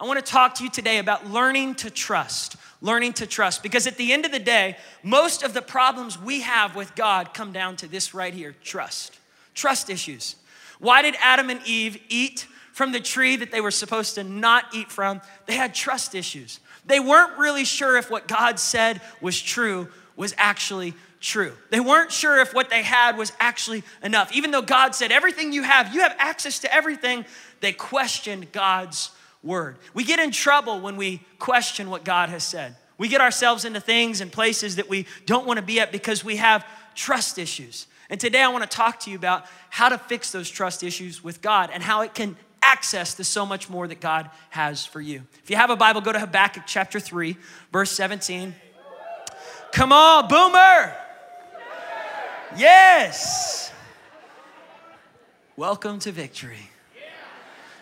I want to talk to you today about learning to trust. Learning to trust. Because at the end of the day, most of the problems we have with God come down to this right here trust. Trust issues. Why did Adam and Eve eat from the tree that they were supposed to not eat from? They had trust issues. They weren't really sure if what God said was true was actually true. They weren't sure if what they had was actually enough. Even though God said, everything you have, you have access to everything, they questioned God's word. We get in trouble when we question what God has said. We get ourselves into things and places that we don't want to be at because we have trust issues. And today I want to talk to you about how to fix those trust issues with God and how it can access to so much more that God has for you. If you have a Bible, go to Habakkuk chapter 3, verse 17. Come on, boomer! Yes! Welcome to victory.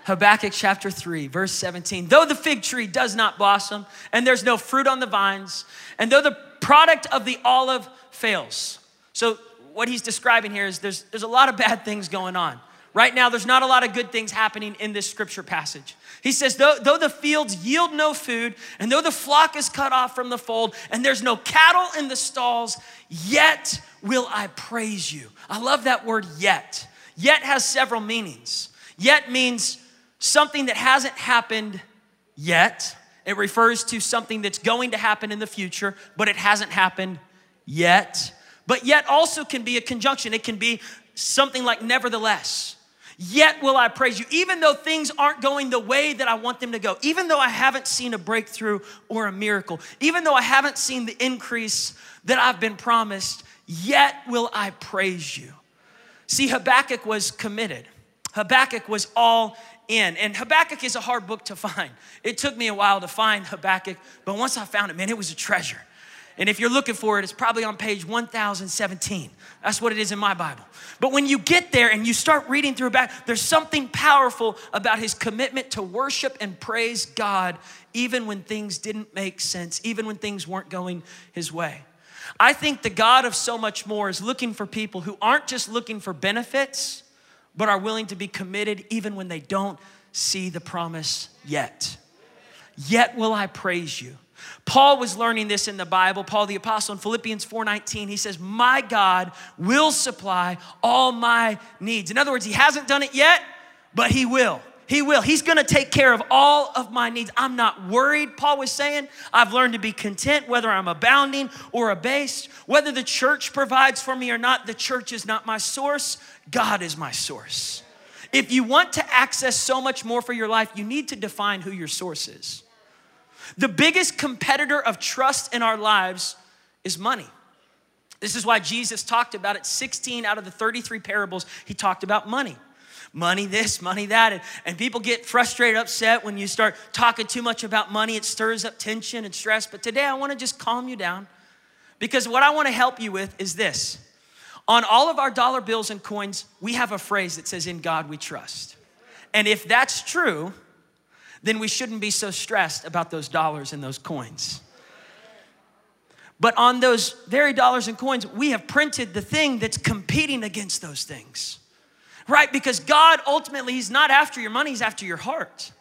Habakkuk chapter 3, verse 17. Though the fig tree does not blossom, and there's no fruit on the vines, and though the product of the olive fails. So, what he's describing here is there's, there's a lot of bad things going on. Right now, there's not a lot of good things happening in this scripture passage. He says, though, though the fields yield no food, and though the flock is cut off from the fold, and there's no cattle in the stalls, yet will I praise you. I love that word yet. Yet has several meanings. Yet means something that hasn't happened yet. It refers to something that's going to happen in the future, but it hasn't happened yet. But yet also can be a conjunction. It can be something like nevertheless. Yet will I praise you, even though things aren't going the way that I want them to go, even though I haven't seen a breakthrough or a miracle, even though I haven't seen the increase that I've been promised, yet will I praise you. See, Habakkuk was committed. Habakkuk was all in. And Habakkuk is a hard book to find. It took me a while to find Habakkuk, but once I found it, man, it was a treasure. And if you're looking for it, it's probably on page 1017. That's what it is in my Bible. But when you get there and you start reading through Habakkuk, there's something powerful about his commitment to worship and praise God, even when things didn't make sense, even when things weren't going his way. I think the God of so much more is looking for people who aren't just looking for benefits, but are willing to be committed even when they don't see the promise yet. Yet will I praise you. Paul was learning this in the Bible. Paul the apostle in Philippians 4:19, he says, "My God will supply all my needs." In other words, he hasn't done it yet, but he will. He will. He's going to take care of all of my needs. I'm not worried, Paul was saying. I've learned to be content whether I'm abounding or abased. Whether the church provides for me or not, the church is not my source. God is my source. If you want to access so much more for your life, you need to define who your source is. The biggest competitor of trust in our lives is money. This is why Jesus talked about it 16 out of the 33 parables, he talked about money money this, money that. And, and people get frustrated, upset when you start talking too much about money. It stirs up tension and stress. But today I want to just calm you down because what I want to help you with is this. On all of our dollar bills and coins, we have a phrase that says, In God we trust. And if that's true, then we shouldn't be so stressed about those dollars and those coins. But on those very dollars and coins, we have printed the thing that's competing against those things right? Because God ultimately, He's not after your money, He's after your heart.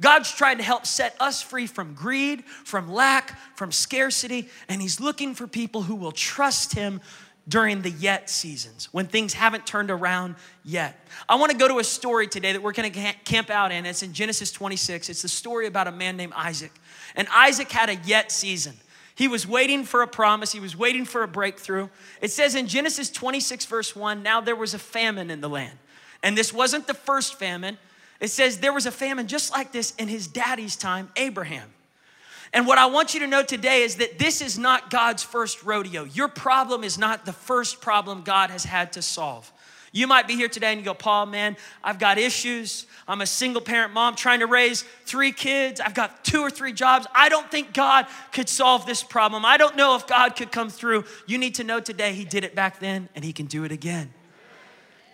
God's trying to help set us free from greed, from lack, from scarcity, and He's looking for people who will trust Him during the yet seasons when things haven't turned around yet. I want to go to a story today that we're going to camp out in. It's in Genesis 26. It's the story about a man named Isaac. And Isaac had a yet season. He was waiting for a promise, he was waiting for a breakthrough. It says in Genesis 26, verse 1 now there was a famine in the land. And this wasn't the first famine. It says there was a famine just like this in his daddy's time, Abraham. And what I want you to know today is that this is not God's first rodeo. Your problem is not the first problem God has had to solve. You might be here today and you go, Paul, man, I've got issues. I'm a single parent mom trying to raise three kids. I've got two or three jobs. I don't think God could solve this problem. I don't know if God could come through. You need to know today He did it back then and He can do it again.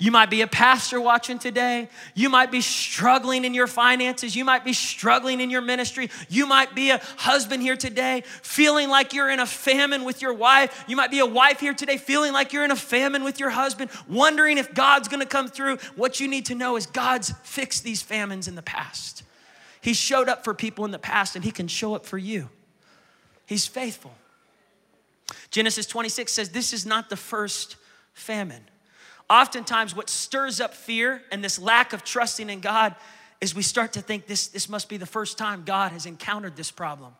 You might be a pastor watching today. You might be struggling in your finances. You might be struggling in your ministry. You might be a husband here today feeling like you're in a famine with your wife. You might be a wife here today feeling like you're in a famine with your husband, wondering if God's gonna come through. What you need to know is God's fixed these famines in the past. He showed up for people in the past and He can show up for you. He's faithful. Genesis 26 says, This is not the first famine. Oftentimes, what stirs up fear and this lack of trusting in God is we start to think this, this must be the first time God has encountered this problem.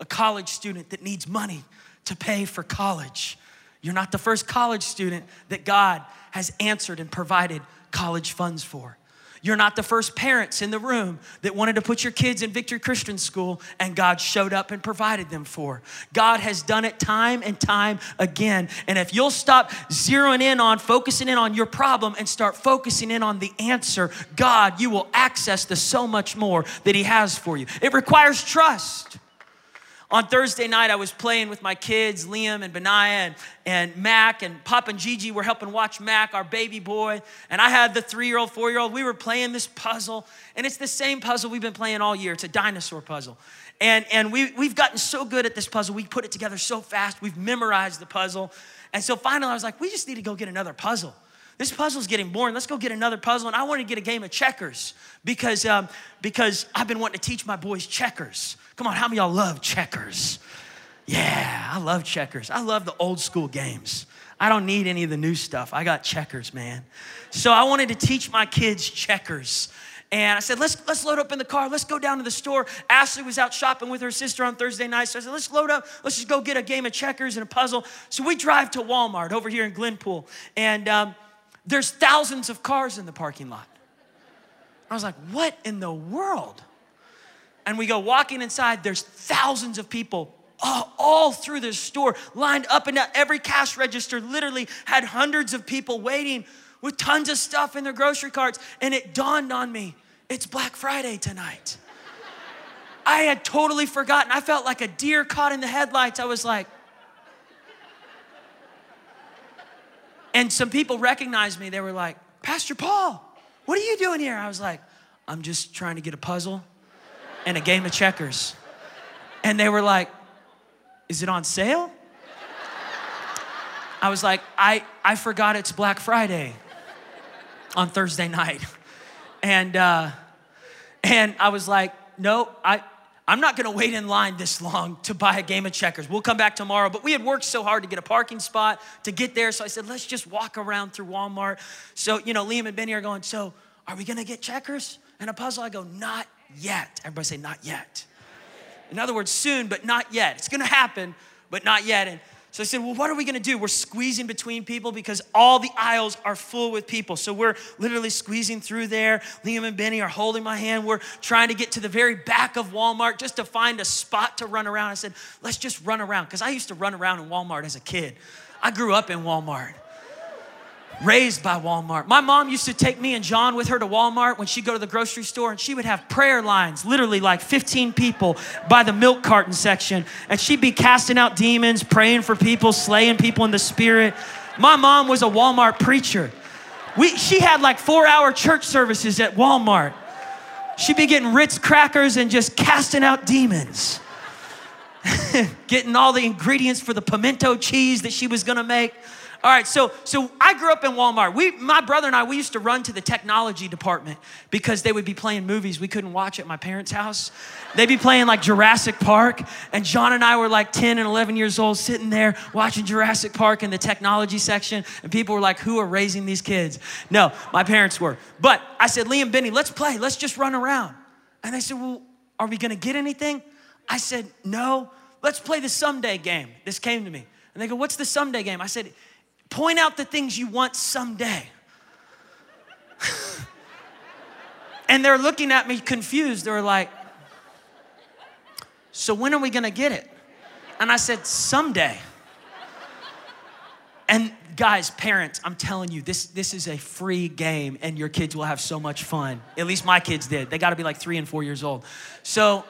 A college student that needs money to pay for college. You're not the first college student that God has answered and provided college funds for. You're not the first parents in the room that wanted to put your kids in Victory Christian School and God showed up and provided them for. God has done it time and time again. And if you'll stop zeroing in on, focusing in on your problem and start focusing in on the answer, God, you will access the so much more that He has for you. It requires trust. On Thursday night, I was playing with my kids, Liam and Benaiah and, and Mac, and Pop and Gigi were helping watch Mac, our baby boy. And I had the three year old, four year old. We were playing this puzzle, and it's the same puzzle we've been playing all year. It's a dinosaur puzzle. And, and we, we've gotten so good at this puzzle. We put it together so fast. We've memorized the puzzle. And so finally, I was like, we just need to go get another puzzle. This puzzle's getting boring. Let's go get another puzzle. And I want to get a game of checkers because, um, because I've been wanting to teach my boys checkers. Come on, how many y'all love checkers? Yeah, I love checkers. I love the old school games. I don't need any of the new stuff. I got checkers, man. So I wanted to teach my kids checkers. And I said, let's, let's load up in the car. Let's go down to the store. Ashley was out shopping with her sister on Thursday night. So I said, let's load up. Let's just go get a game of checkers and a puzzle. So we drive to Walmart over here in Glenpool. And um, there's thousands of cars in the parking lot. I was like, what in the world? And we go walking inside, there's thousands of people all, through this store, lined up and down. Every cash register literally had hundreds of people waiting with tons of stuff in their grocery carts. And it dawned on me it's Black Friday tonight. I had totally forgotten. I felt like a deer caught in the headlights. I was like, and some people recognized me. They were like, Pastor Paul, what are you doing here? I was like, I'm just trying to get a puzzle and a game of checkers. And they were like, Is it on sale? I was like, I, I forgot it's Black Friday on Thursday night. And, uh, and I was like, No, I, I'm not gonna wait in line this long to buy a game of checkers. We'll come back tomorrow. But we had worked so hard to get a parking spot to get there. So I said, let's just walk around through Walmart. So, you know, Liam and Benny are going, so are we gonna get checkers and a puzzle? I go, not yet. Everybody say, not yet. In other words, soon, but not yet. It's gonna happen, but not yet. And so I said, Well, what are we gonna do? We're squeezing between people because all the aisles are full with people. So we're literally squeezing through there. Liam and Benny are holding my hand. We're trying to get to the very back of Walmart just to find a spot to run around. I said, Let's just run around because I used to run around in Walmart as a kid. I grew up in Walmart raised by Walmart. My mom used to take me and John with her to Walmart when she'd go to the grocery store and she would have prayer lines, literally like 15 people by the milk carton section. And she'd be casting out demons, praying for people, slaying people in the spirit. My mom was a Walmart preacher. We, she had like four hour church services at Walmart. She'd be getting Ritz crackers and just casting out demons. getting all the ingredients for the pimento cheese that she was gonna make. All right, so so I grew up in Walmart. We, my brother and I, we used to run to the technology department because they would be playing movies we couldn't watch at my parents' house. They'd be playing like Jurassic Park, and John and I were like 10 and 11 years old, sitting there watching Jurassic Park in the technology section, and people were like, "Who are raising these kids?" No, my parents were. But I said, "Liam, Benny, let's play. Let's just run around." And they said, "Well, are we gonna get anything?" I said, "No. Let's play the someday game." This came to me, and they go, "What's the someday game?" I said Point out the things you want someday. and they're looking at me confused. They're like, So when are we gonna get it? And I said, Someday. And guys, parents, I'm telling you, this, this is a free game and your kids will have so much fun. At least my kids did. They gotta be like three and four years old. So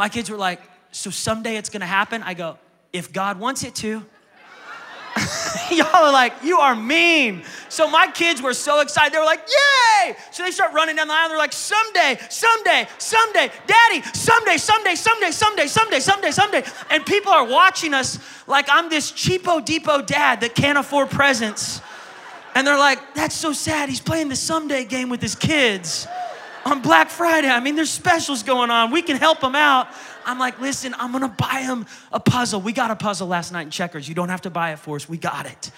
my kids were like, So someday it's gonna happen? I go, If God wants it to. Y'all are like, you are mean. So my kids were so excited. They were like, yay! So they start running down the aisle. They're like, someday, someday, someday, daddy, someday, someday, someday, someday, someday, someday, someday. And people are watching us like I'm this cheapo depot dad that can't afford presents. And they're like, that's so sad. He's playing the someday game with his kids. on Black Friday. I mean, there's specials going on. We can help them out. I'm like, listen, I'm gonna buy him a puzzle. We got a puzzle last night in Checkers. You don't have to buy it for us. We got it.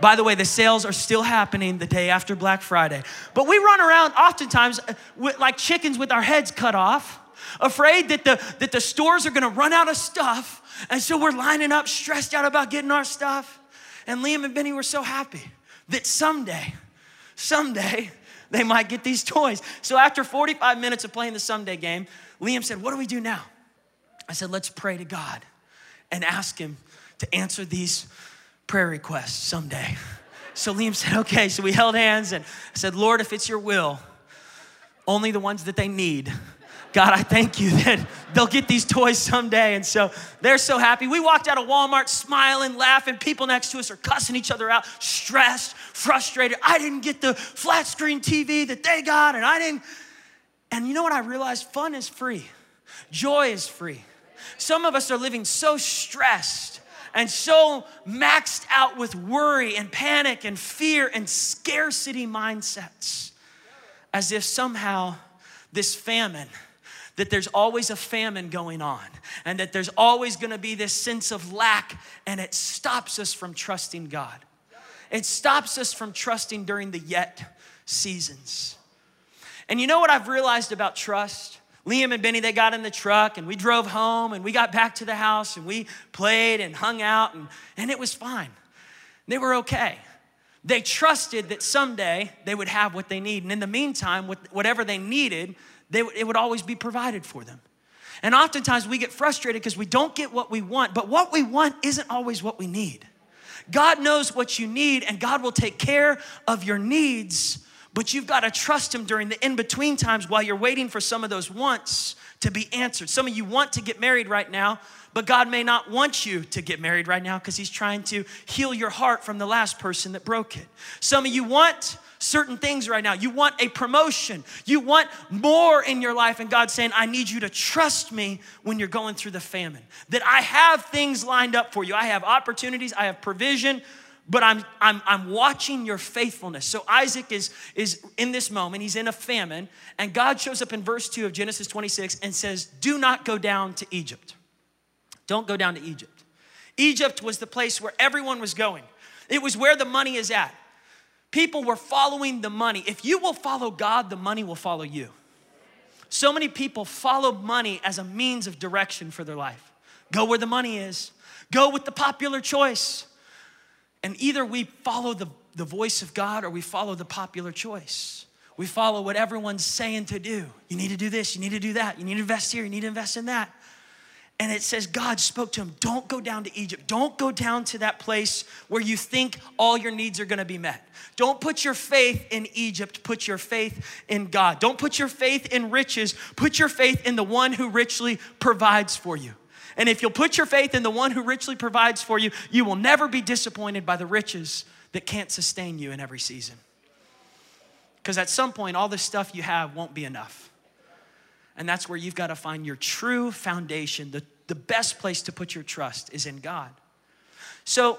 By the way, the sales are still happening the day after Black Friday. But we run around oftentimes uh, with, like chickens with our heads cut off, afraid that the, that the stores are gonna run out of stuff. And so we're lining up, stressed out about getting our stuff. And Liam and Benny were so happy that someday, someday, they might get these toys. So after 45 minutes of playing the someday game, Liam said, What do we do now? I said, Let's pray to God and ask Him to answer these prayer requests someday. So Liam said, Okay. So we held hands and I said, Lord, if it's your will, only the ones that they need God, I thank you that they'll get these toys someday. And so they're so happy. We walked out of Walmart smiling, laughing. People next to us are cussing each other out, stressed, frustrated. I didn't get the flat screen TV that they got, and I didn't. And you know what I realized? Fun is free, joy is free. Some of us are living so stressed and so maxed out with worry and panic and fear and scarcity mindsets as if somehow this famine that there's always a famine going on and that there's always going to be this sense of lack, and it stops us from trusting God. It stops us from trusting during the yet seasons. And you know what I've realized about trust? Liam and Benny, they got in the truck and we drove home and we got back to the house and we played and hung out and, and it was fine. They were okay. They trusted that someday they would have what they need. And in the meantime, whatever they needed, they, it would always be provided for them. And oftentimes we get frustrated because we don't get what we want, but what we want isn't always what we need. God knows what you need, and God will take care of your needs, but you've got to trust Him during the in between times while you're waiting for some of those wants to be answered. Some of you want to get married right now, but God may not want you to get married right now because He's trying to heal your heart from the last person that broke it. Some of you want certain things right now. You want a promotion. You want more in your life. And God's saying, I need you to trust me when you're going through the famine. That I have things lined up for you. I have opportunities, I have provision, but I'm, I'm, I'm watching your faithfulness. So Isaac is, is in this moment, he's in a famine, and God shows up in verse 2 of Genesis 26 and says, Do not go down to Egypt. Don't go down to Egypt. Egypt was the place where everyone was going. It was where the money is at. People were following the money. If you will follow God, the money will follow you. So many people follow money as a means of direction for their life. Go where the money is, go with the popular choice. And either we follow the, the voice of God or we follow the popular choice. We follow what everyone's saying to do. You need to do this, you need to do that, you need to invest here, you need to invest in that. And it says God spoke to him, don't go down to Egypt. Don't go down to that place where you think all your needs are gonna be met. Don't put your faith in Egypt, put your faith in God. Don't put your faith in riches, put your faith in the one who richly provides for you. And if you'll put your faith in the one who richly provides for you, you will never be disappointed by the riches that can't sustain you in every season. Because at some point, all the stuff you have won't be enough. And that's where you've got to find your true foundation. The, the best place to put your trust is in God. So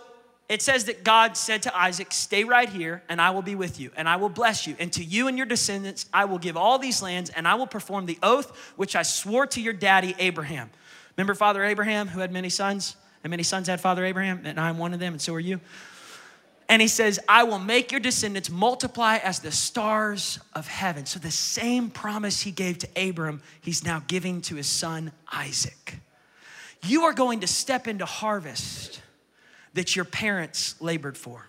it says that God said to Isaac, Stay right here, and I will be with you, and I will bless you. And to you and your descendants, I will give all these lands, and I will perform the oath which I swore to your daddy Abraham. Remember Father Abraham, who had many sons? And many sons had Father Abraham, and I'm one of them, and so are you. And he says, I will make your descendants multiply as the stars of heaven. So the same promise he gave to Abram, he's now giving to his son Isaac. You are going to step into harvest that your parents labored for.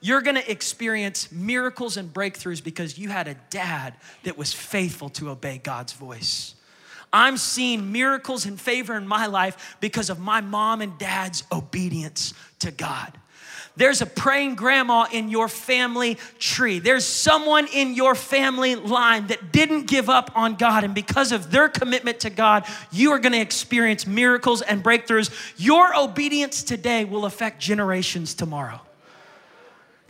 You're gonna experience miracles and breakthroughs because you had a dad that was faithful to obey God's voice. I'm seeing miracles and favor in my life because of my mom and dad's obedience to God. There's a praying grandma in your family tree. There's someone in your family line that didn't give up on God. And because of their commitment to God, you are going to experience miracles and breakthroughs. Your obedience today will affect generations tomorrow.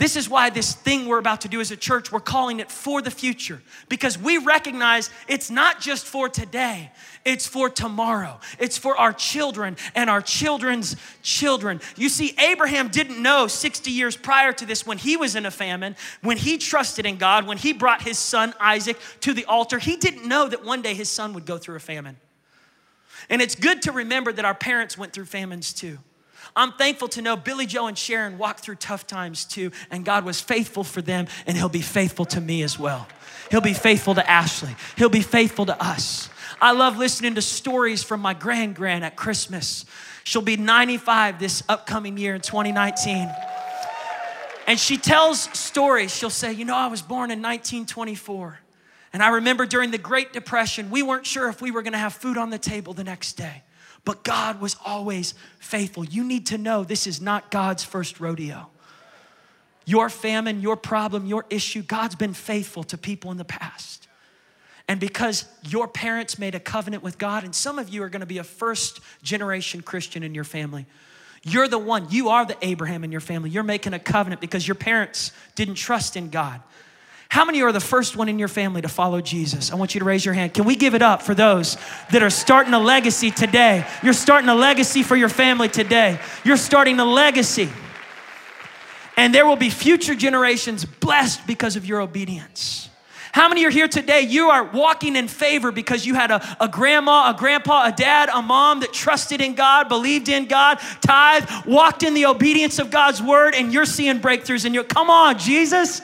This is why this thing we're about to do as a church, we're calling it for the future because we recognize it's not just for today, it's for tomorrow. It's for our children and our children's children. You see, Abraham didn't know 60 years prior to this when he was in a famine, when he trusted in God, when he brought his son Isaac to the altar, he didn't know that one day his son would go through a famine. And it's good to remember that our parents went through famines too. I'm thankful to know Billy Joe and Sharon walked through tough times too, and God was faithful for them, and He'll be faithful to me as well. He'll be faithful to Ashley, He'll be faithful to us. I love listening to stories from my grand grand at Christmas. She'll be 95 this upcoming year in 2019. And she tells stories. She'll say, You know, I was born in 1924. And I remember during the Great Depression, we weren't sure if we were gonna have food on the table the next day. But God was always faithful. You need to know this is not God's first rodeo. Your famine, your problem, your issue, God's been faithful to people in the past. And because your parents made a covenant with God, and some of you are gonna be a first generation Christian in your family, you're the one, you are the Abraham in your family. You're making a covenant because your parents didn't trust in God. How many are the first one in your family to follow Jesus? I want you to raise your hand. Can we give it up for those that are starting a legacy today? You're starting a legacy for your family today. You're starting a legacy. And there will be future generations blessed because of your obedience. How many are here today? You are walking in favor because you had a, a grandma, a grandpa, a dad, a mom that trusted in God, believed in God, tithe, walked in the obedience of God's word, and you're seeing breakthroughs. And you're, come on, Jesus.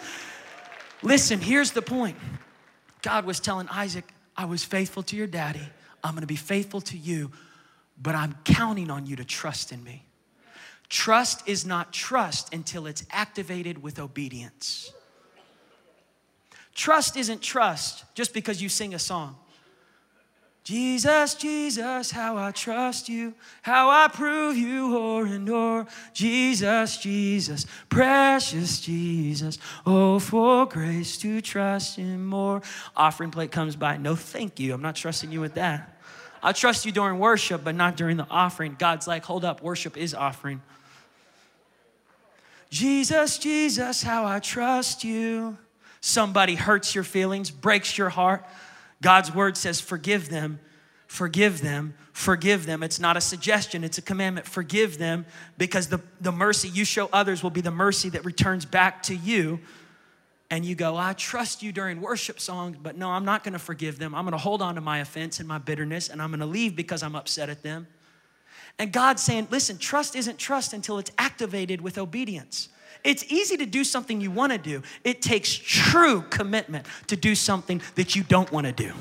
Listen, here's the point God was telling Isaac, I was faithful to your daddy. I'm gonna be faithful to you, but I'm counting on you to trust in me. Trust is not trust until it's activated with obedience. Trust isn't trust just because you sing a song. Jesus, Jesus, how I trust you, how I prove you o'er and o'er. Jesus, Jesus, precious Jesus, oh, for grace to trust Him more. Offering plate comes by. No, thank you. I'm not trusting you with that. I trust you during worship, but not during the offering. God's like, hold up, worship is offering. Jesus, Jesus, how I trust you. Somebody hurts your feelings, breaks your heart. God's word says, forgive them, forgive them, forgive them. It's not a suggestion, it's a commandment. Forgive them because the, the mercy you show others will be the mercy that returns back to you. And you go, I trust you during worship songs, but no, I'm not gonna forgive them. I'm gonna hold on to my offense and my bitterness, and I'm gonna leave because I'm upset at them. And God's saying, listen, trust isn't trust until it's activated with obedience. It's easy to do something you want to do. It takes true commitment to do something that you don't want to do.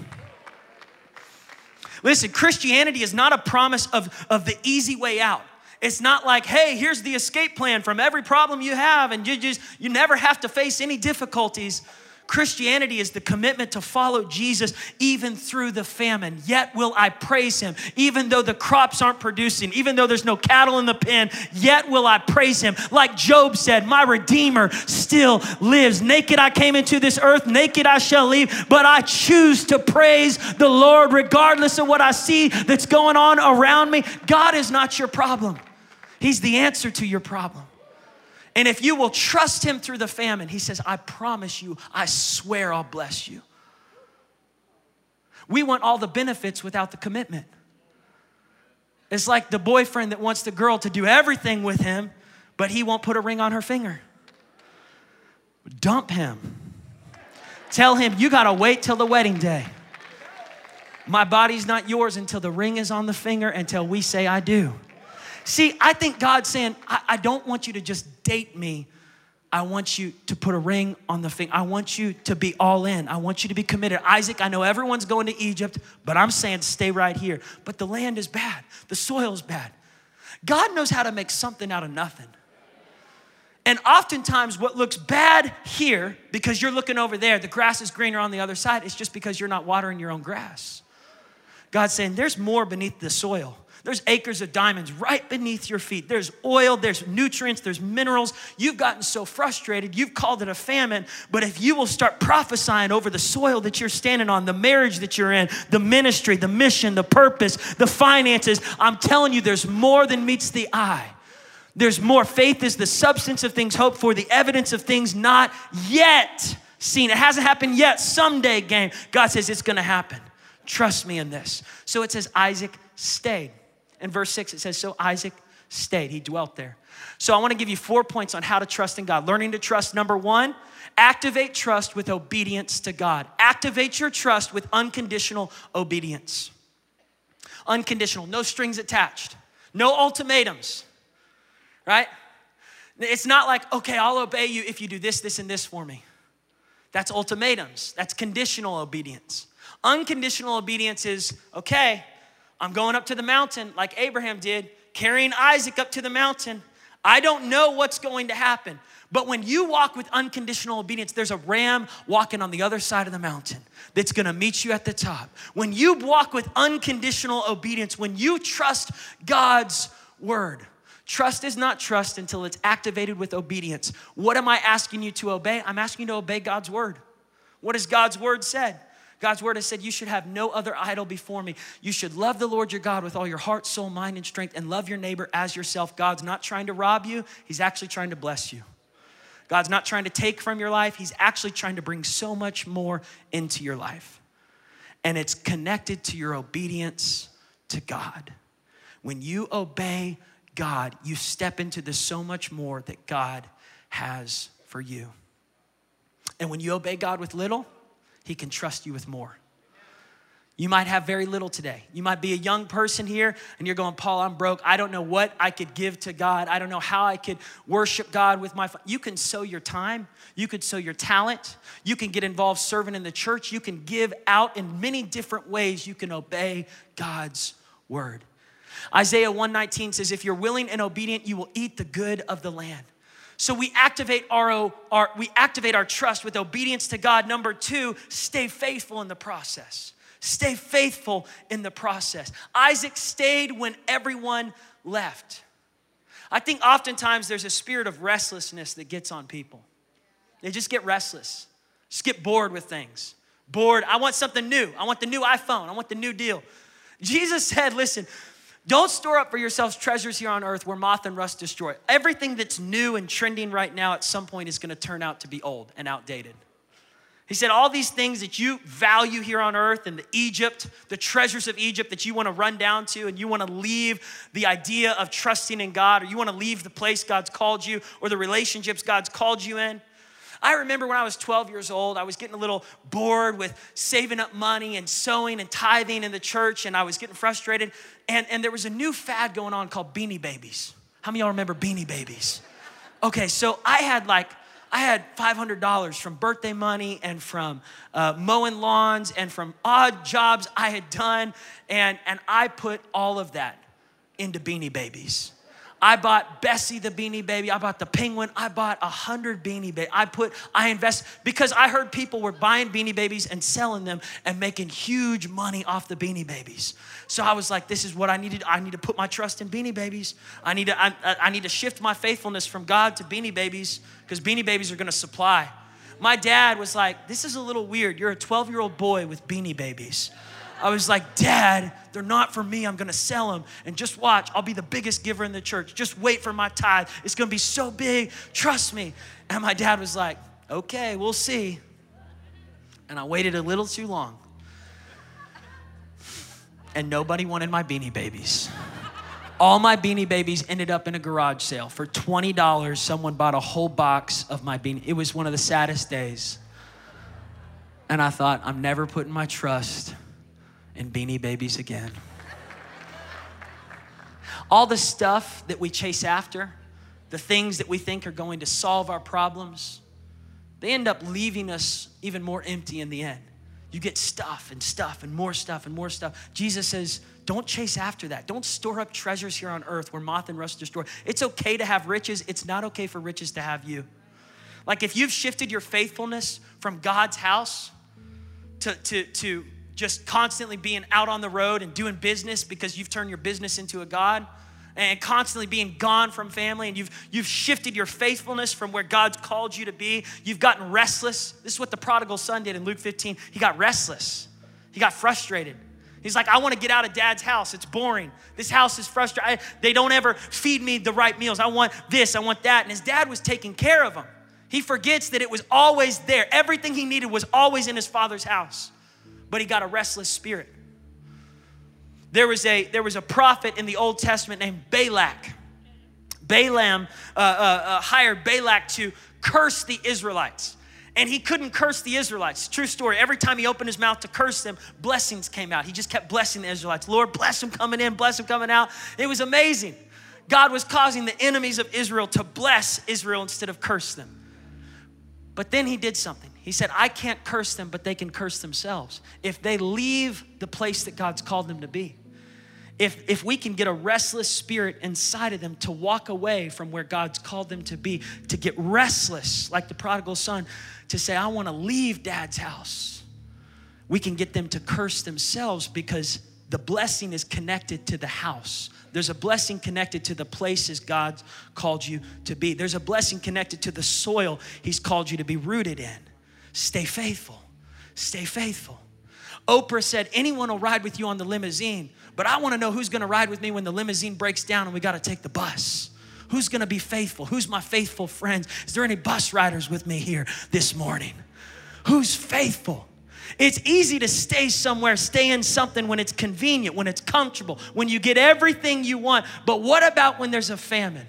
Listen, Christianity is not a promise of, of the easy way out. It's not like, hey, here's the escape plan from every problem you have, and you just you never have to face any difficulties. Christianity is the commitment to follow Jesus even through the famine. Yet will I praise him. Even though the crops aren't producing, even though there's no cattle in the pen, yet will I praise him. Like Job said, my Redeemer still lives. Naked I came into this earth, naked I shall leave, but I choose to praise the Lord regardless of what I see that's going on around me. God is not your problem, He's the answer to your problem. And if you will trust him through the famine, he says, I promise you, I swear I'll bless you. We want all the benefits without the commitment. It's like the boyfriend that wants the girl to do everything with him, but he won't put a ring on her finger. Dump him. Tell him, you gotta wait till the wedding day. My body's not yours until the ring is on the finger, until we say, I do. See, I think God's saying, I, I don't want you to just date me. I want you to put a ring on the finger. I want you to be all in. I want you to be committed. Isaac, I know everyone's going to Egypt, but I'm saying stay right here. But the land is bad, the soil's bad. God knows how to make something out of nothing. And oftentimes, what looks bad here, because you're looking over there, the grass is greener on the other side, it's just because you're not watering your own grass. God's saying there's more beneath the soil. There's acres of diamonds right beneath your feet. There's oil, there's nutrients, there's minerals. You've gotten so frustrated, you've called it a famine. But if you will start prophesying over the soil that you're standing on, the marriage that you're in, the ministry, the mission, the purpose, the finances, I'm telling you, there's more than meets the eye. There's more. Faith is the substance of things hoped for, the evidence of things not yet seen. It hasn't happened yet. Someday, game. God says it's gonna happen. Trust me in this. So it says Isaac stayed. In verse 6, it says, So Isaac stayed. He dwelt there. So I wanna give you four points on how to trust in God. Learning to trust, number one, activate trust with obedience to God. Activate your trust with unconditional obedience. Unconditional, no strings attached, no ultimatums, right? It's not like, okay, I'll obey you if you do this, this, and this for me. That's ultimatums, that's conditional obedience. Unconditional obedience is, okay, I'm going up to the mountain like Abraham did, carrying Isaac up to the mountain. I don't know what's going to happen. But when you walk with unconditional obedience, there's a ram walking on the other side of the mountain that's gonna meet you at the top. When you walk with unconditional obedience, when you trust God's word, trust is not trust until it's activated with obedience. What am I asking you to obey? I'm asking you to obey God's word. What has God's word said? God's word has said, You should have no other idol before me. You should love the Lord your God with all your heart, soul, mind, and strength, and love your neighbor as yourself. God's not trying to rob you, He's actually trying to bless you. God's not trying to take from your life, He's actually trying to bring so much more into your life. And it's connected to your obedience to God. When you obey God, you step into the so much more that God has for you. And when you obey God with little, He can trust you with more. You might have very little today. You might be a young person here and you're going, Paul, I'm broke. I don't know what I could give to God. I don't know how I could worship God with my. You can sow your time. You could sow your talent. You can get involved serving in the church. You can give out in many different ways. You can obey God's word. Isaiah 119 says, If you're willing and obedient, you will eat the good of the land. So we activate our, our, we activate our trust with obedience to God. Number two, stay faithful in the process. Stay faithful in the process. Isaac stayed when everyone left. I think oftentimes there's a spirit of restlessness that gets on people. They just get restless, just get bored with things. Bored. I want something new. I want the new iPhone. I want the new deal. Jesus said, listen, don't store up for yourselves treasures here on earth where moth and rust destroy. Everything that's new and trending right now at some point is going to turn out to be old and outdated. He said, All these things that you value here on earth and the Egypt, the treasures of Egypt that you want to run down to, and you want to leave the idea of trusting in God, or you want to leave the place God's called you, or the relationships God's called you in. I remember when I was 12 years old, I was getting a little bored with saving up money and sowing and tithing in the church, and I was getting frustrated. And, and there was a new fad going on called Beanie Babies. How many of y'all remember Beanie Babies? Okay, so I had like I had $500 from birthday money and from uh, mowing lawns and from odd jobs I had done. And, and I put all of that into Beanie Babies. I bought Bessie the Beanie Baby. I bought the Penguin. I bought a hundred Beanie Babies. I put, I invest because I heard people were buying Beanie Babies and selling them and making huge money off the Beanie Babies. So I was like, this is what I needed. I need to put my trust in Beanie Babies. I need to, I, I need to shift my faithfulness from God to Beanie Babies because Beanie Babies are going to supply. My dad was like, this is a little weird. You're a 12 year old boy with Beanie Babies. I was like, Dad, they're not for me. I'm gonna sell them. And just watch, I'll be the biggest giver in the church. Just wait for my tithe. It's gonna be so big. Trust me. And my dad was like, Okay, we'll see. And I waited a little too long. And nobody wanted my beanie babies. All my beanie babies ended up in a garage sale. For $20, someone bought a whole box of my beanie. It was one of the saddest days. And I thought, I'm never putting my trust and beanie babies again. All the stuff that we chase after, the things that we think are going to solve our problems, they end up leaving us even more empty in the end. You get stuff and stuff and more stuff and more stuff. Jesus says, don't chase after that. Don't store up treasures here on earth where moth and rust destroy. It's okay to have riches, it's not okay for riches to have you. Like if you've shifted your faithfulness from God's house to, to, to just constantly being out on the road and doing business because you've turned your business into a God and constantly being gone from family and you've you've shifted your faithfulness from where God's called you to be. You've gotten restless. This is what the prodigal son did in Luke 15. He got restless. He got frustrated. He's like, I want to get out of dad's house. It's boring. This house is frustrating. They don't ever feed me the right meals. I want this, I want that. And his dad was taking care of him. He forgets that it was always there. Everything he needed was always in his father's house. But he got a restless spirit. There was a, there was a prophet in the Old Testament named Balak. Balaam uh, uh, uh, hired Balak to curse the Israelites. And he couldn't curse the Israelites. True story. Every time he opened his mouth to curse them, blessings came out. He just kept blessing the Israelites. Lord, bless them coming in, bless them coming out. It was amazing. God was causing the enemies of Israel to bless Israel instead of curse them. But then he did something. He said, I can't curse them, but they can curse themselves if they leave the place that God's called them to be if, if we can get a restless spirit inside of them to walk away from where God's called them to be, to get restless like the prodigal son, to say, I want to leave dad's house, we can get them to curse themselves because the blessing is connected to the house. There's a blessing connected to the places God's called you to be. There's a blessing connected to the soil He's called you to be rooted in. Stay faithful. Stay faithful. Oprah said, Anyone will ride with you on the limousine, but I want to know who's going to ride with me when the limousine breaks down and we got to take the bus. Who's going to be faithful? Who's my faithful friends? Is there any bus riders with me here this morning? Who's faithful? It's easy to stay somewhere, stay in something when it's convenient, when it's comfortable, when you get everything you want. But what about when there's a famine?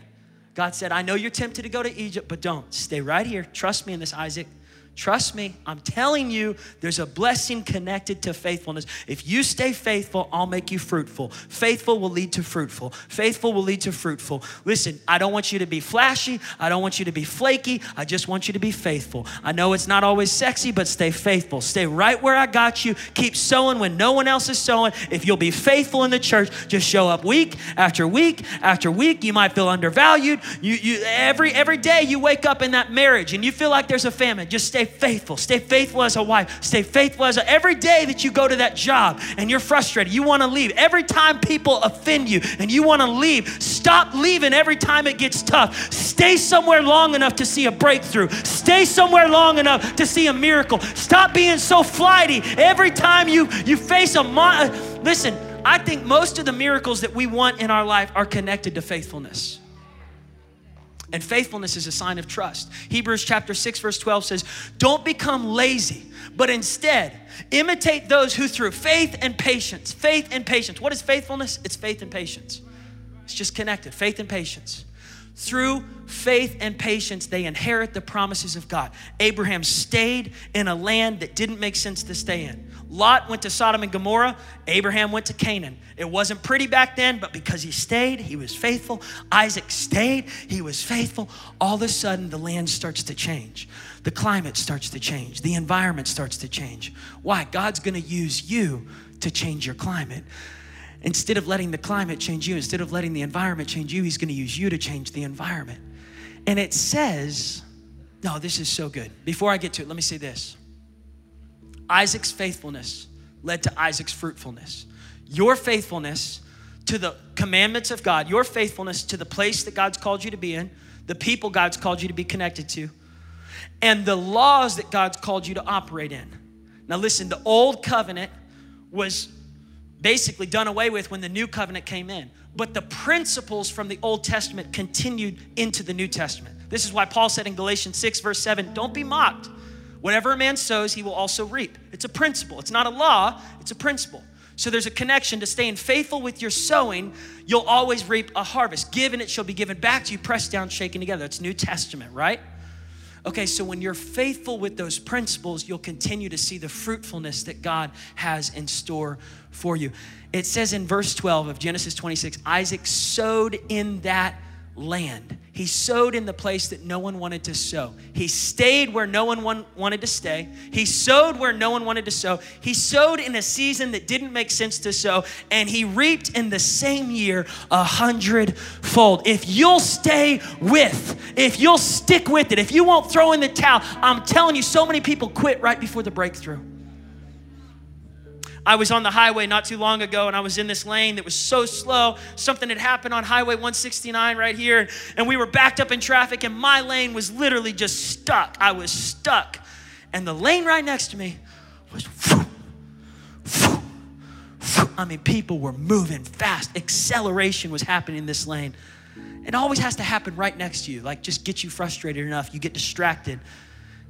God said, I know you're tempted to go to Egypt, but don't. Stay right here. Trust me in this, Isaac. Trust me, I'm telling you, there's a blessing connected to faithfulness. If you stay faithful, I'll make you fruitful. Faithful will lead to fruitful. Faithful will lead to fruitful. Listen, I don't want you to be flashy. I don't want you to be flaky. I just want you to be faithful. I know it's not always sexy, but stay faithful. Stay right where I got you. Keep sowing when no one else is sowing. If you'll be faithful in the church, just show up week after week after week. You might feel undervalued. You, you every every day you wake up in that marriage and you feel like there's a famine. Just stay faithful. Stay faithful as a wife. Stay faithful as a, every day that you go to that job and you're frustrated, you want to leave. Every time people offend you and you want to leave, stop leaving every time it gets tough. Stay somewhere long enough to see a breakthrough. Stay somewhere long enough to see a miracle. Stop being so flighty every time you you face a mo- uh, listen, I think most of the miracles that we want in our life are connected to faithfulness. And faithfulness is a sign of trust. Hebrews chapter 6, verse 12 says, Don't become lazy, but instead imitate those who through faith and patience, faith and patience. What is faithfulness? It's faith and patience. It's just connected faith and patience. Through faith and patience, they inherit the promises of God. Abraham stayed in a land that didn't make sense to stay in. Lot went to Sodom and Gomorrah. Abraham went to Canaan. It wasn't pretty back then, but because he stayed, he was faithful. Isaac stayed, he was faithful. All of a sudden, the land starts to change. The climate starts to change. The environment starts to change. Why? God's gonna use you to change your climate. Instead of letting the climate change you, instead of letting the environment change you, He's gonna use you to change the environment. And it says, no, this is so good. Before I get to it, let me say this Isaac's faithfulness led to Isaac's fruitfulness. Your faithfulness to the commandments of God, your faithfulness to the place that God's called you to be in, the people God's called you to be connected to, and the laws that God's called you to operate in. Now, listen, the old covenant was basically done away with when the new covenant came in, but the principles from the Old Testament continued into the New Testament. This is why Paul said in Galatians 6, verse 7, don't be mocked. Whatever a man sows, he will also reap. It's a principle. It's not a law, it's a principle. So there's a connection to staying faithful with your sowing. You'll always reap a harvest. Give and it shall be given back to you, pressed down, shaken together. It's New Testament, right? Okay, so when you're faithful with those principles, you'll continue to see the fruitfulness that God has in store for you. It says in verse 12 of Genesis 26 Isaac sowed in that land. He sowed in the place that no one wanted to sow. He stayed where no one wanted to stay. He sowed where no one wanted to sow. He sowed in a season that didn't make sense to sow, and he reaped in the same year a hundredfold. If you'll stay with, if you'll stick with it, if you won't throw in the towel, I'm telling you, so many people quit right before the breakthrough. I was on the highway not too long ago and I was in this lane that was so slow. Something had happened on Highway 169 right here, and we were backed up in traffic, and my lane was literally just stuck. I was stuck. And the lane right next to me was. I mean, people were moving fast. Acceleration was happening in this lane. It always has to happen right next to you, like just get you frustrated enough, you get distracted.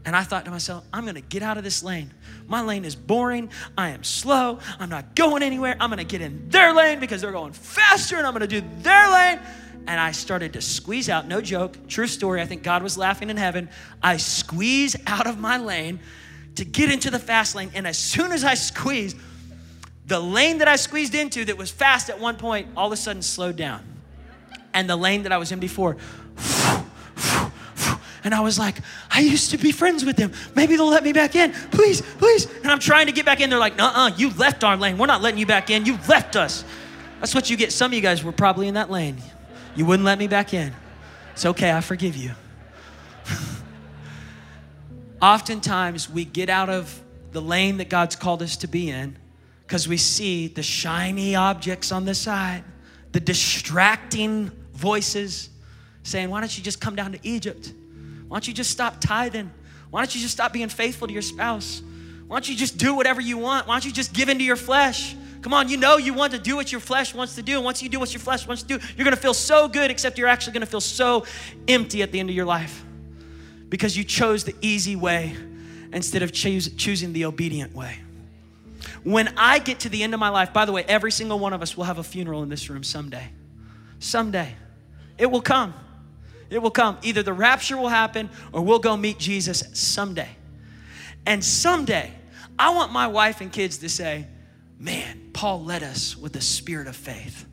And I thought to myself, I'm gonna get out of this lane. My lane is boring. I am slow. I'm not going anywhere. I'm gonna get in their lane because they're going faster and I'm gonna do their lane. And I started to squeeze out, no joke, true story. I think God was laughing in heaven. I squeeze out of my lane to get into the fast lane. And as soon as I squeezed, the lane that I squeezed into that was fast at one point all of a sudden slowed down and the lane that I was in before. And I was like, I used to be friends with them. Maybe they'll let me back in. Please, please. And I'm trying to get back in. They're like, uh uh you left our lane. We're not letting you back in. You left us. That's what you get. Some of you guys were probably in that lane. You wouldn't let me back in. It's okay, I forgive you. Oftentimes, we get out of the lane that God's called us to be in because we see the shiny objects on the side, the distracting voices saying, Why don't you just come down to Egypt? Why don't you just stop tithing? Why don't you just stop being faithful to your spouse? Why don't you just do whatever you want? Why don't you just give into your flesh? Come on, you know you want to do what your flesh wants to do. And once you do what your flesh wants to do, you're going to feel so good, except you're actually going to feel so empty at the end of your life because you chose the easy way instead of choose, choosing the obedient way. When I get to the end of my life, by the way, every single one of us will have a funeral in this room someday. Someday. It will come. It will come. Either the rapture will happen or we'll go meet Jesus someday. And someday, I want my wife and kids to say, Man, Paul led us with the spirit of faith.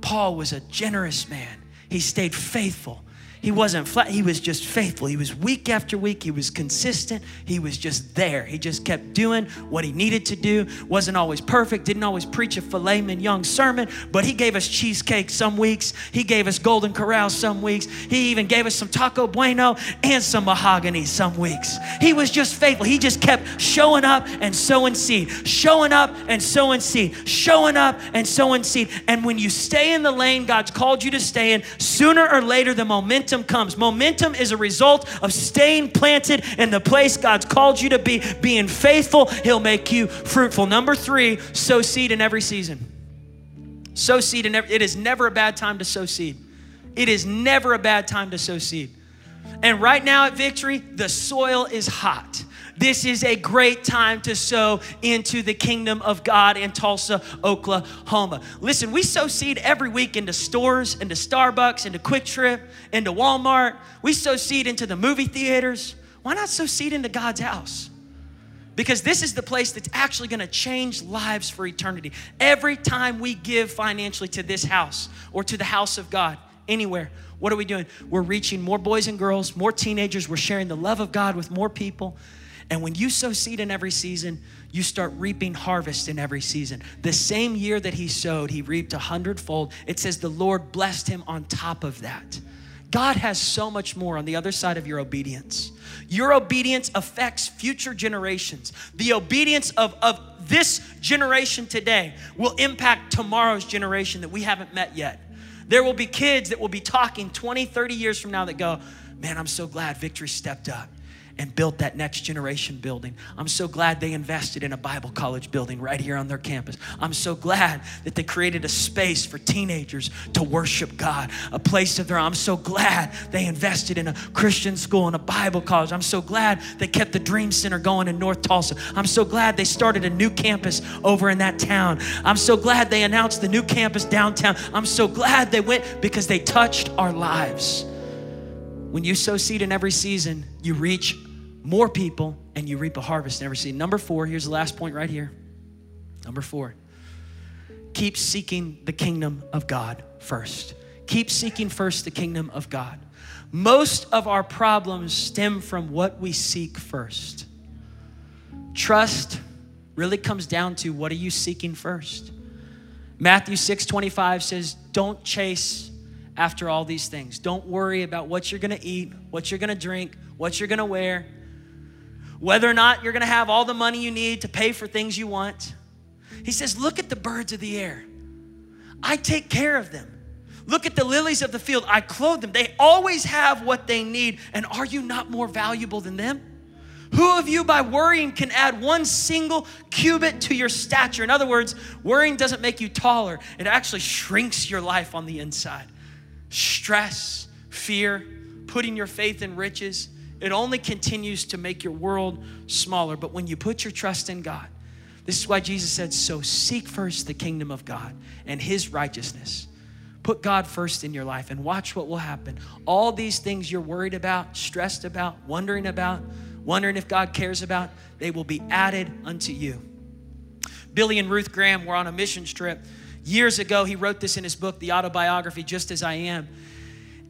Paul was a generous man. He stayed faithful. He wasn't flat, he was just faithful. He was week after week, he was consistent. He was just there. He just kept doing what he needed to do. Wasn't always perfect, didn't always preach a filet mignon sermon, but he gave us cheesecake some weeks. He gave us Golden Corral some weeks. He even gave us some taco bueno and some mahogany some weeks. He was just faithful. He just kept showing up and sowing seed, showing up and sowing seed, showing up and sowing seed. And when you stay in the lane God's called you to stay in, sooner or later the momentum momentum comes. Momentum is a result of staying planted in the place God's called you to be, being faithful. He'll make you fruitful. Number three, sow seed in every season. Sow seed in every, it is never a bad time to sow seed. It is never a bad time to sow seed. And right now at Victory, the soil is hot. This is a great time to sow into the kingdom of God in Tulsa, Oklahoma. Listen, we sow seed every week into stores, into Starbucks, into QuikTrip, into Walmart. We sow seed into the movie theaters. Why not sow seed into God's house? Because this is the place that's actually gonna change lives for eternity. Every time we give financially to this house or to the house of God, anywhere, what are we doing? We're reaching more boys and girls, more teenagers. We're sharing the love of God with more people. And when you sow seed in every season, you start reaping harvest in every season. The same year that he sowed, he reaped a hundredfold. It says the Lord blessed him on top of that. God has so much more on the other side of your obedience. Your obedience affects future generations. The obedience of, of this generation today will impact tomorrow's generation that we haven't met yet. There will be kids that will be talking 20, 30 years from now that go, Man, I'm so glad Victory stepped up and built that next generation building. I'm so glad they invested in a Bible college building right here on their campus. I'm so glad that they created a space for teenagers to worship God, a place of their own. I'm so glad they invested in a Christian school and a Bible college. I'm so glad they kept the Dream Center going in North Tulsa. I'm so glad they started a new campus over in that town. I'm so glad they announced the new campus downtown. I'm so glad they went because they touched our lives. When you sow seed in every season, you reach more people, and you reap a harvest never seen. Number four, here's the last point right here. Number four, keep seeking the kingdom of God first. Keep seeking first the kingdom of God. Most of our problems stem from what we seek first. Trust really comes down to what are you seeking first? Matthew 6 25 says, Don't chase after all these things. Don't worry about what you're gonna eat, what you're gonna drink, what you're gonna wear whether or not you're gonna have all the money you need to pay for things you want. He says, Look at the birds of the air. I take care of them. Look at the lilies of the field. I clothe them. They always have what they need. And are you not more valuable than them? Who of you by worrying can add one single cubit to your stature? In other words, worrying doesn't make you taller, it actually shrinks your life on the inside. Stress, fear, putting your faith in riches, it only continues to make your world smaller. But when you put your trust in God, this is why Jesus said, So seek first the kingdom of God and his righteousness. Put God first in your life and watch what will happen. All these things you're worried about, stressed about, wondering about, wondering if God cares about, they will be added unto you. Billy and Ruth Graham were on a missions trip. Years ago, he wrote this in his book, The Autobiography, Just As I Am.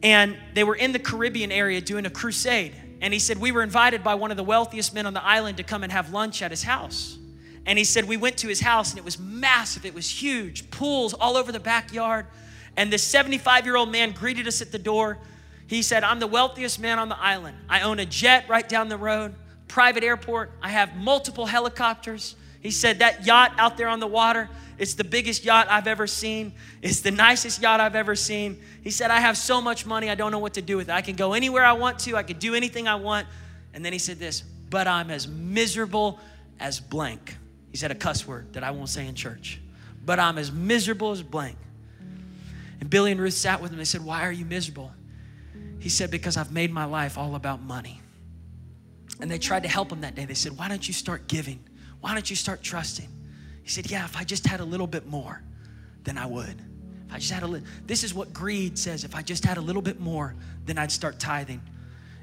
And they were in the Caribbean area doing a crusade. And he said, We were invited by one of the wealthiest men on the island to come and have lunch at his house. And he said, We went to his house and it was massive, it was huge, pools all over the backyard. And this 75 year old man greeted us at the door. He said, I'm the wealthiest man on the island. I own a jet right down the road, private airport. I have multiple helicopters. He said, That yacht out there on the water, it's the biggest yacht I've ever seen. It's the nicest yacht I've ever seen. He said, I have so much money, I don't know what to do with it. I can go anywhere I want to, I can do anything I want. And then he said this, but I'm as miserable as blank. He said a cuss word that I won't say in church. But I'm as miserable as blank. And Billy and Ruth sat with him. They said, Why are you miserable? He said, Because I've made my life all about money. And they tried to help him that day. They said, Why don't you start giving? Why don't you start trusting? He said, Yeah, if I just had a little bit more, then I would. If I just had a little, this is what greed says. If I just had a little bit more, then I'd start tithing.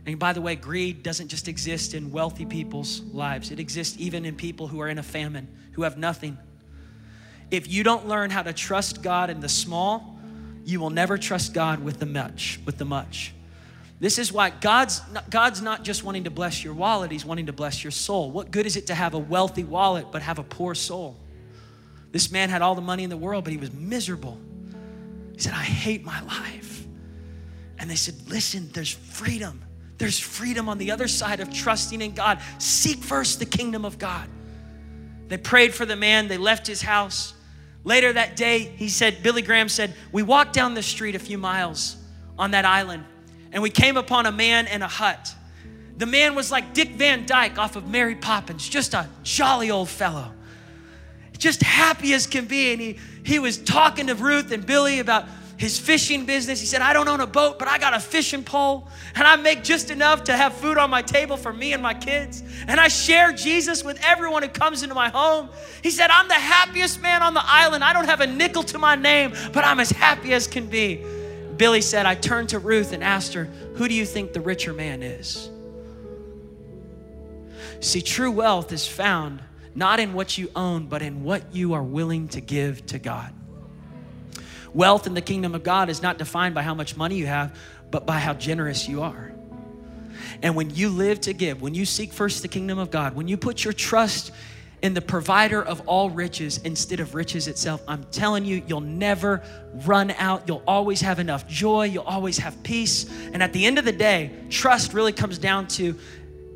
And by the way, greed doesn't just exist in wealthy people's lives, it exists even in people who are in a famine, who have nothing. If you don't learn how to trust God in the small, you will never trust God with the much, with the much. This is why God's not, God's not just wanting to bless your wallet, He's wanting to bless your soul. What good is it to have a wealthy wallet but have a poor soul? This man had all the money in the world, but he was miserable. He said, I hate my life. And they said, Listen, there's freedom. There's freedom on the other side of trusting in God. Seek first the kingdom of God. They prayed for the man, they left his house. Later that day, he said, Billy Graham said, We walked down the street a few miles on that island and we came upon a man in a hut. The man was like Dick Van Dyke off of Mary Poppins, just a jolly old fellow, just happy as can be. And he, he was talking to Ruth and Billy about his fishing business. He said, I don't own a boat, but I got a fishing pole, and I make just enough to have food on my table for me and my kids. And I share Jesus with everyone who comes into my home. He said, I'm the happiest man on the island. I don't have a nickel to my name, but I'm as happy as can be. Billy said, I turned to Ruth and asked her, Who do you think the richer man is? See, true wealth is found not in what you own, but in what you are willing to give to God. Wealth in the kingdom of God is not defined by how much money you have, but by how generous you are. And when you live to give, when you seek first the kingdom of God, when you put your trust in the provider of all riches instead of riches itself, I'm telling you, you'll never run out. You'll always have enough joy. You'll always have peace. And at the end of the day, trust really comes down to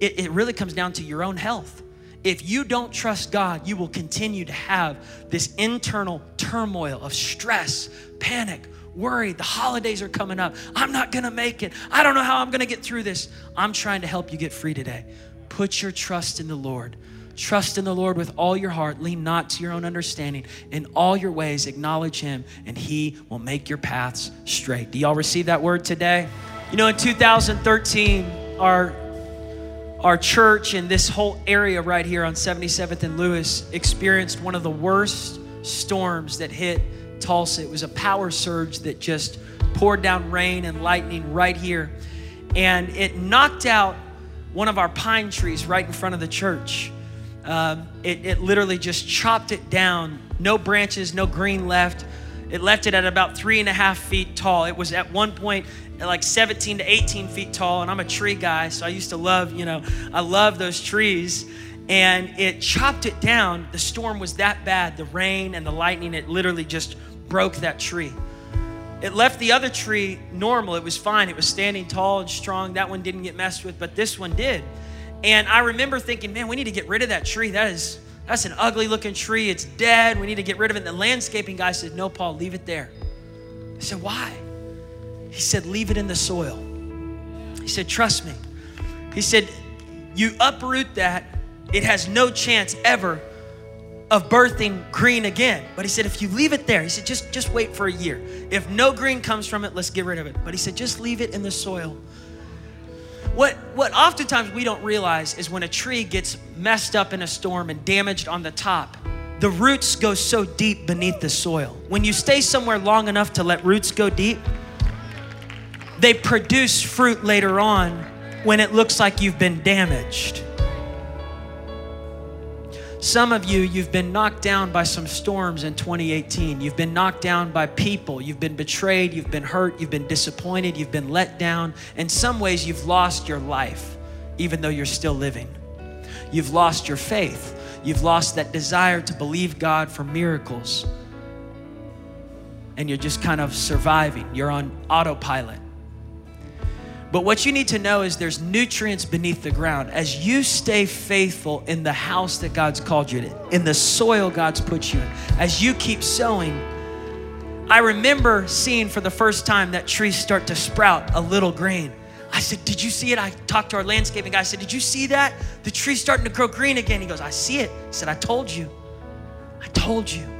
it, it really comes down to your own health. If you don't trust God, you will continue to have this internal turmoil of stress, panic, worry. The holidays are coming up. I'm not gonna make it. I don't know how I'm gonna get through this. I'm trying to help you get free today. Put your trust in the Lord. Trust in the Lord with all your heart. Lean not to your own understanding. In all your ways, acknowledge Him, and He will make your paths straight. Do y'all receive that word today? You know, in 2013, our our church and this whole area right here on 77th and Lewis experienced one of the worst storms that hit Tulsa. It was a power surge that just poured down rain and lightning right here. And it knocked out one of our pine trees right in front of the church. Um, it, it literally just chopped it down. No branches, no green left. It left it at about three and a half feet tall. It was at one point like 17 to 18 feet tall, and I'm a tree guy, so I used to love, you know, I love those trees. And it chopped it down. The storm was that bad. The rain and the lightning, it literally just broke that tree. It left the other tree normal. It was fine. It was standing tall and strong. That one didn't get messed with, but this one did. And I remember thinking, man, we need to get rid of that tree. That is that's an ugly looking tree. It's dead. We need to get rid of it. And the landscaping guy said, No, Paul, leave it there. I said, Why? He said, Leave it in the soil. He said, Trust me. He said, you uproot that, it has no chance ever of birthing green again. But he said, if you leave it there, he said, just, just wait for a year. If no green comes from it, let's get rid of it. But he said, just leave it in the soil. What, what oftentimes we don't realize is when a tree gets messed up in a storm and damaged on the top, the roots go so deep beneath the soil. When you stay somewhere long enough to let roots go deep, they produce fruit later on when it looks like you've been damaged. Some of you, you've been knocked down by some storms in 2018. You've been knocked down by people. You've been betrayed. You've been hurt. You've been disappointed. You've been let down. In some ways, you've lost your life, even though you're still living. You've lost your faith. You've lost that desire to believe God for miracles. And you're just kind of surviving. You're on autopilot. But what you need to know is there's nutrients beneath the ground. As you stay faithful in the house that God's called you to, in the soil God's put you in, as you keep sowing, I remember seeing for the first time that trees start to sprout a little green. I said, Did you see it? I talked to our landscaping guy. I said, Did you see that? The tree's starting to grow green again. He goes, I see it. I said, I told you. I told you.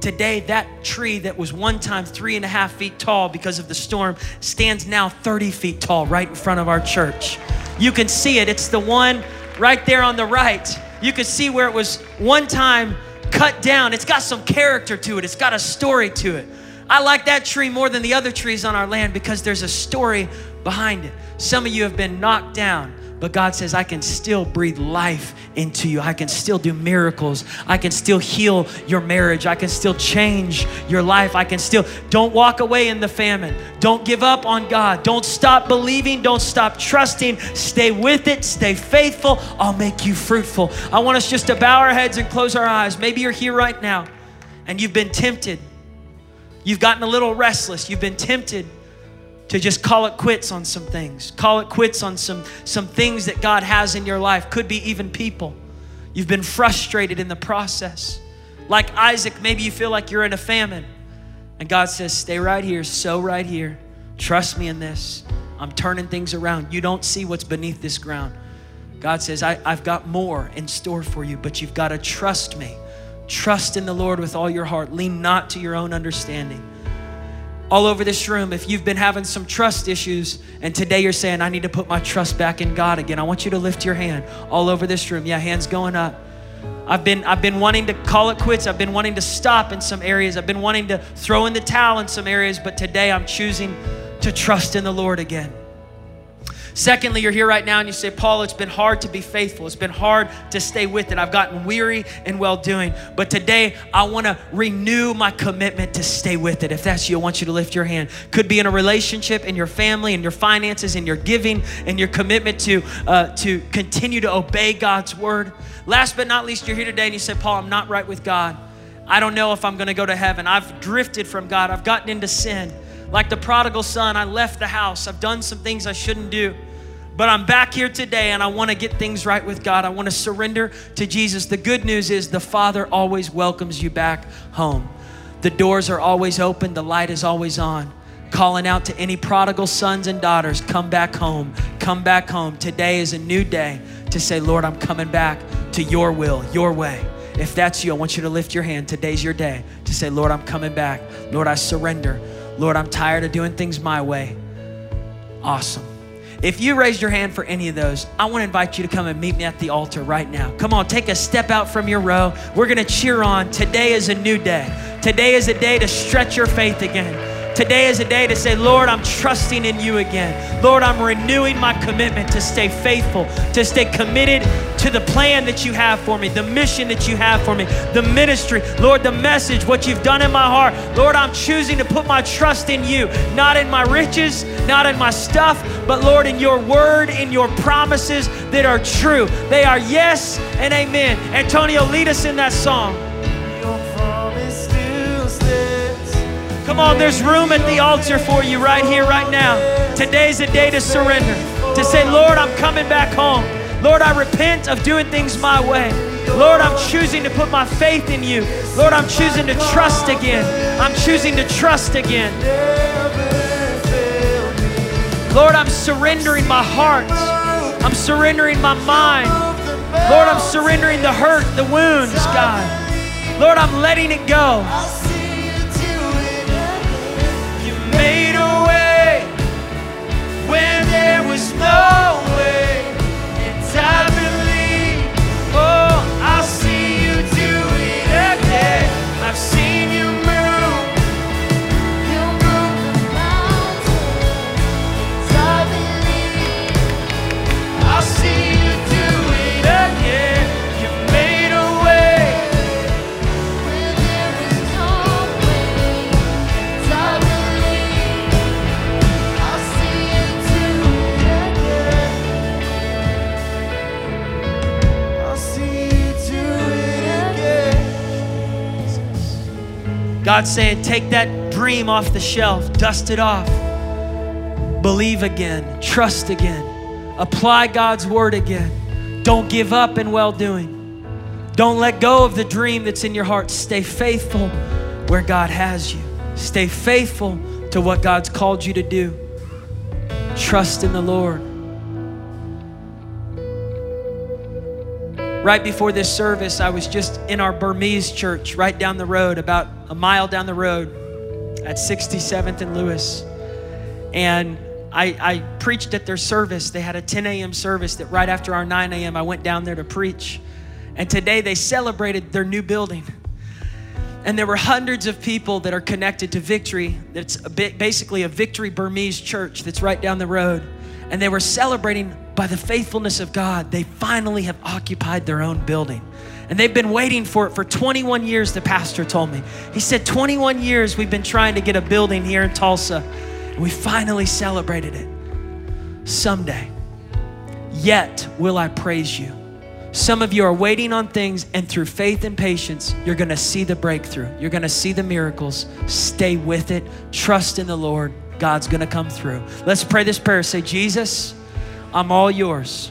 Today, that tree that was one time three and a half feet tall because of the storm stands now 30 feet tall right in front of our church. You can see it. It's the one right there on the right. You can see where it was one time cut down. It's got some character to it, it's got a story to it. I like that tree more than the other trees on our land because there's a story behind it. Some of you have been knocked down but God says, I can still breathe life into you. I can still do miracles. I can still heal your marriage. I can still change your life. I can still, don't walk away in the famine. Don't give up on God. Don't stop believing. Don't stop trusting. Stay with it. Stay faithful. I'll make you fruitful. I want us just to bow our heads and close our eyes. Maybe you're here right now and you've been tempted. You've gotten a little restless. You've been tempted to just call it quits on some things. Call it quits on some, some things that God has in your life. Could be even people. You've been frustrated in the process. Like Isaac, maybe you feel like you're in a famine. And God says, Stay right here, sow right here. Trust me in this. I'm turning things around. You don't see what's beneath this ground. God says, I, have got more in store for you, but you've got to trust me. Trust in the Lord with all your heart. Lean not to your own understanding all over this room, if you've been having some trust issues and today you're saying, I need to put my trust back in God again, I want you to lift your hand all over this room. Yeah, hands going up. I've been, I've been wanting to call it quits. I've been wanting to stop in some areas. I've been wanting to throw in the towel in some areas, but today I'm choosing to trust in the Lord again. Secondly, you're here right now and you say, Paul, it's been hard to be faithful. It's been hard to stay with it. I've gotten weary in well doing. But today, I want to renew my commitment to stay with it. If that's you, I want you to lift your hand. Could be in a relationship, in your family, in your finances, in your giving, in your commitment to, uh, to continue to obey God's word. Last but not least, you're here today and you say, Paul, I'm not right with God. I don't know if I'm going to go to heaven. I've drifted from God. I've gotten into sin. Like the prodigal son, I left the house. I've done some things I shouldn't do. But I'm back here today and I want to get things right with God. I want to surrender to Jesus. The good news is the Father always welcomes you back home. The doors are always open, the light is always on. Calling out to any prodigal sons and daughters, come back home, come back home. Today is a new day to say, Lord, I'm coming back to your will, your way. If that's you, I want you to lift your hand. Today's your day to say, Lord, I'm coming back. Lord, I surrender. Lord, I'm tired of doing things my way. Awesome. If you raised your hand for any of those, I want to invite you to come and meet me at the altar right now. Come on, take a step out from your row. We're going to cheer on. Today is a new day. Today is a day to stretch your faith again. Today is a day to say, Lord, I'm trusting in you again. Lord, I'm renewing my commitment to stay faithful, to stay committed to the plan that you have for me, the mission that you have for me, the ministry, Lord, the message, what you've done in my heart. Lord, I'm choosing to put my trust in you, not in my riches, not in my stuff, but Lord, in your word, in your promises that are true. They are yes and amen. Antonio, lead us in that song. Come on, there's room at the altar for you right here, right now. Today's a day to surrender, to say, Lord, I'm coming back home. Lord, I repent of doing things my way. Lord, I'm choosing to put my faith in you. Lord, I'm choosing to trust again. I'm choosing to trust again. Lord, I'm surrendering my heart. I'm surrendering my mind. Lord, I'm surrendering the hurt, the wounds, God. Lord, I'm letting it go. God's saying, take that dream off the shelf, dust it off, believe again, trust again, apply God's word again. Don't give up in well doing. Don't let go of the dream that's in your heart. Stay faithful where God has you. Stay faithful to what God's called you to do. Trust in the Lord. Right before this service, I was just in our Burmese church right down the road, about a mile down the road at 67th and Lewis. And I, I preached at their service. They had a 10 a.m. service that right after our 9 a.m., I went down there to preach. And today they celebrated their new building. And there were hundreds of people that are connected to Victory. That's basically a Victory Burmese church that's right down the road. And they were celebrating by the faithfulness of God. They finally have occupied their own building. And they've been waiting for it for 21 years, the pastor told me. He said, 21 years we've been trying to get a building here in Tulsa, and we finally celebrated it. Someday, yet will I praise you. Some of you are waiting on things, and through faith and patience, you're gonna see the breakthrough. You're gonna see the miracles. Stay with it. Trust in the Lord. God's gonna come through. Let's pray this prayer. Say, Jesus, I'm all yours.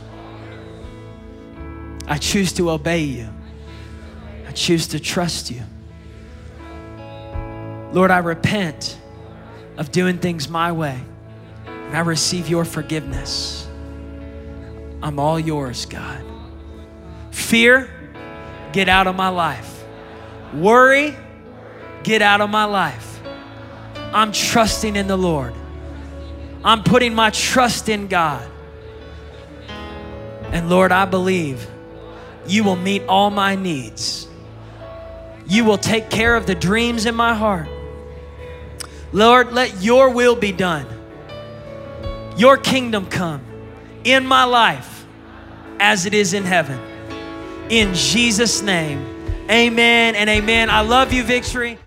I choose to obey you. I choose to trust you. Lord, I repent of doing things my way, and I receive your forgiveness. I'm all yours, God. Fear, get out of my life. Worry, get out of my life. I'm trusting in the Lord. I'm putting my trust in God. And Lord, I believe you will meet all my needs. You will take care of the dreams in my heart. Lord, let your will be done. Your kingdom come in my life as it is in heaven. In Jesus' name, amen and amen. I love you, Victory.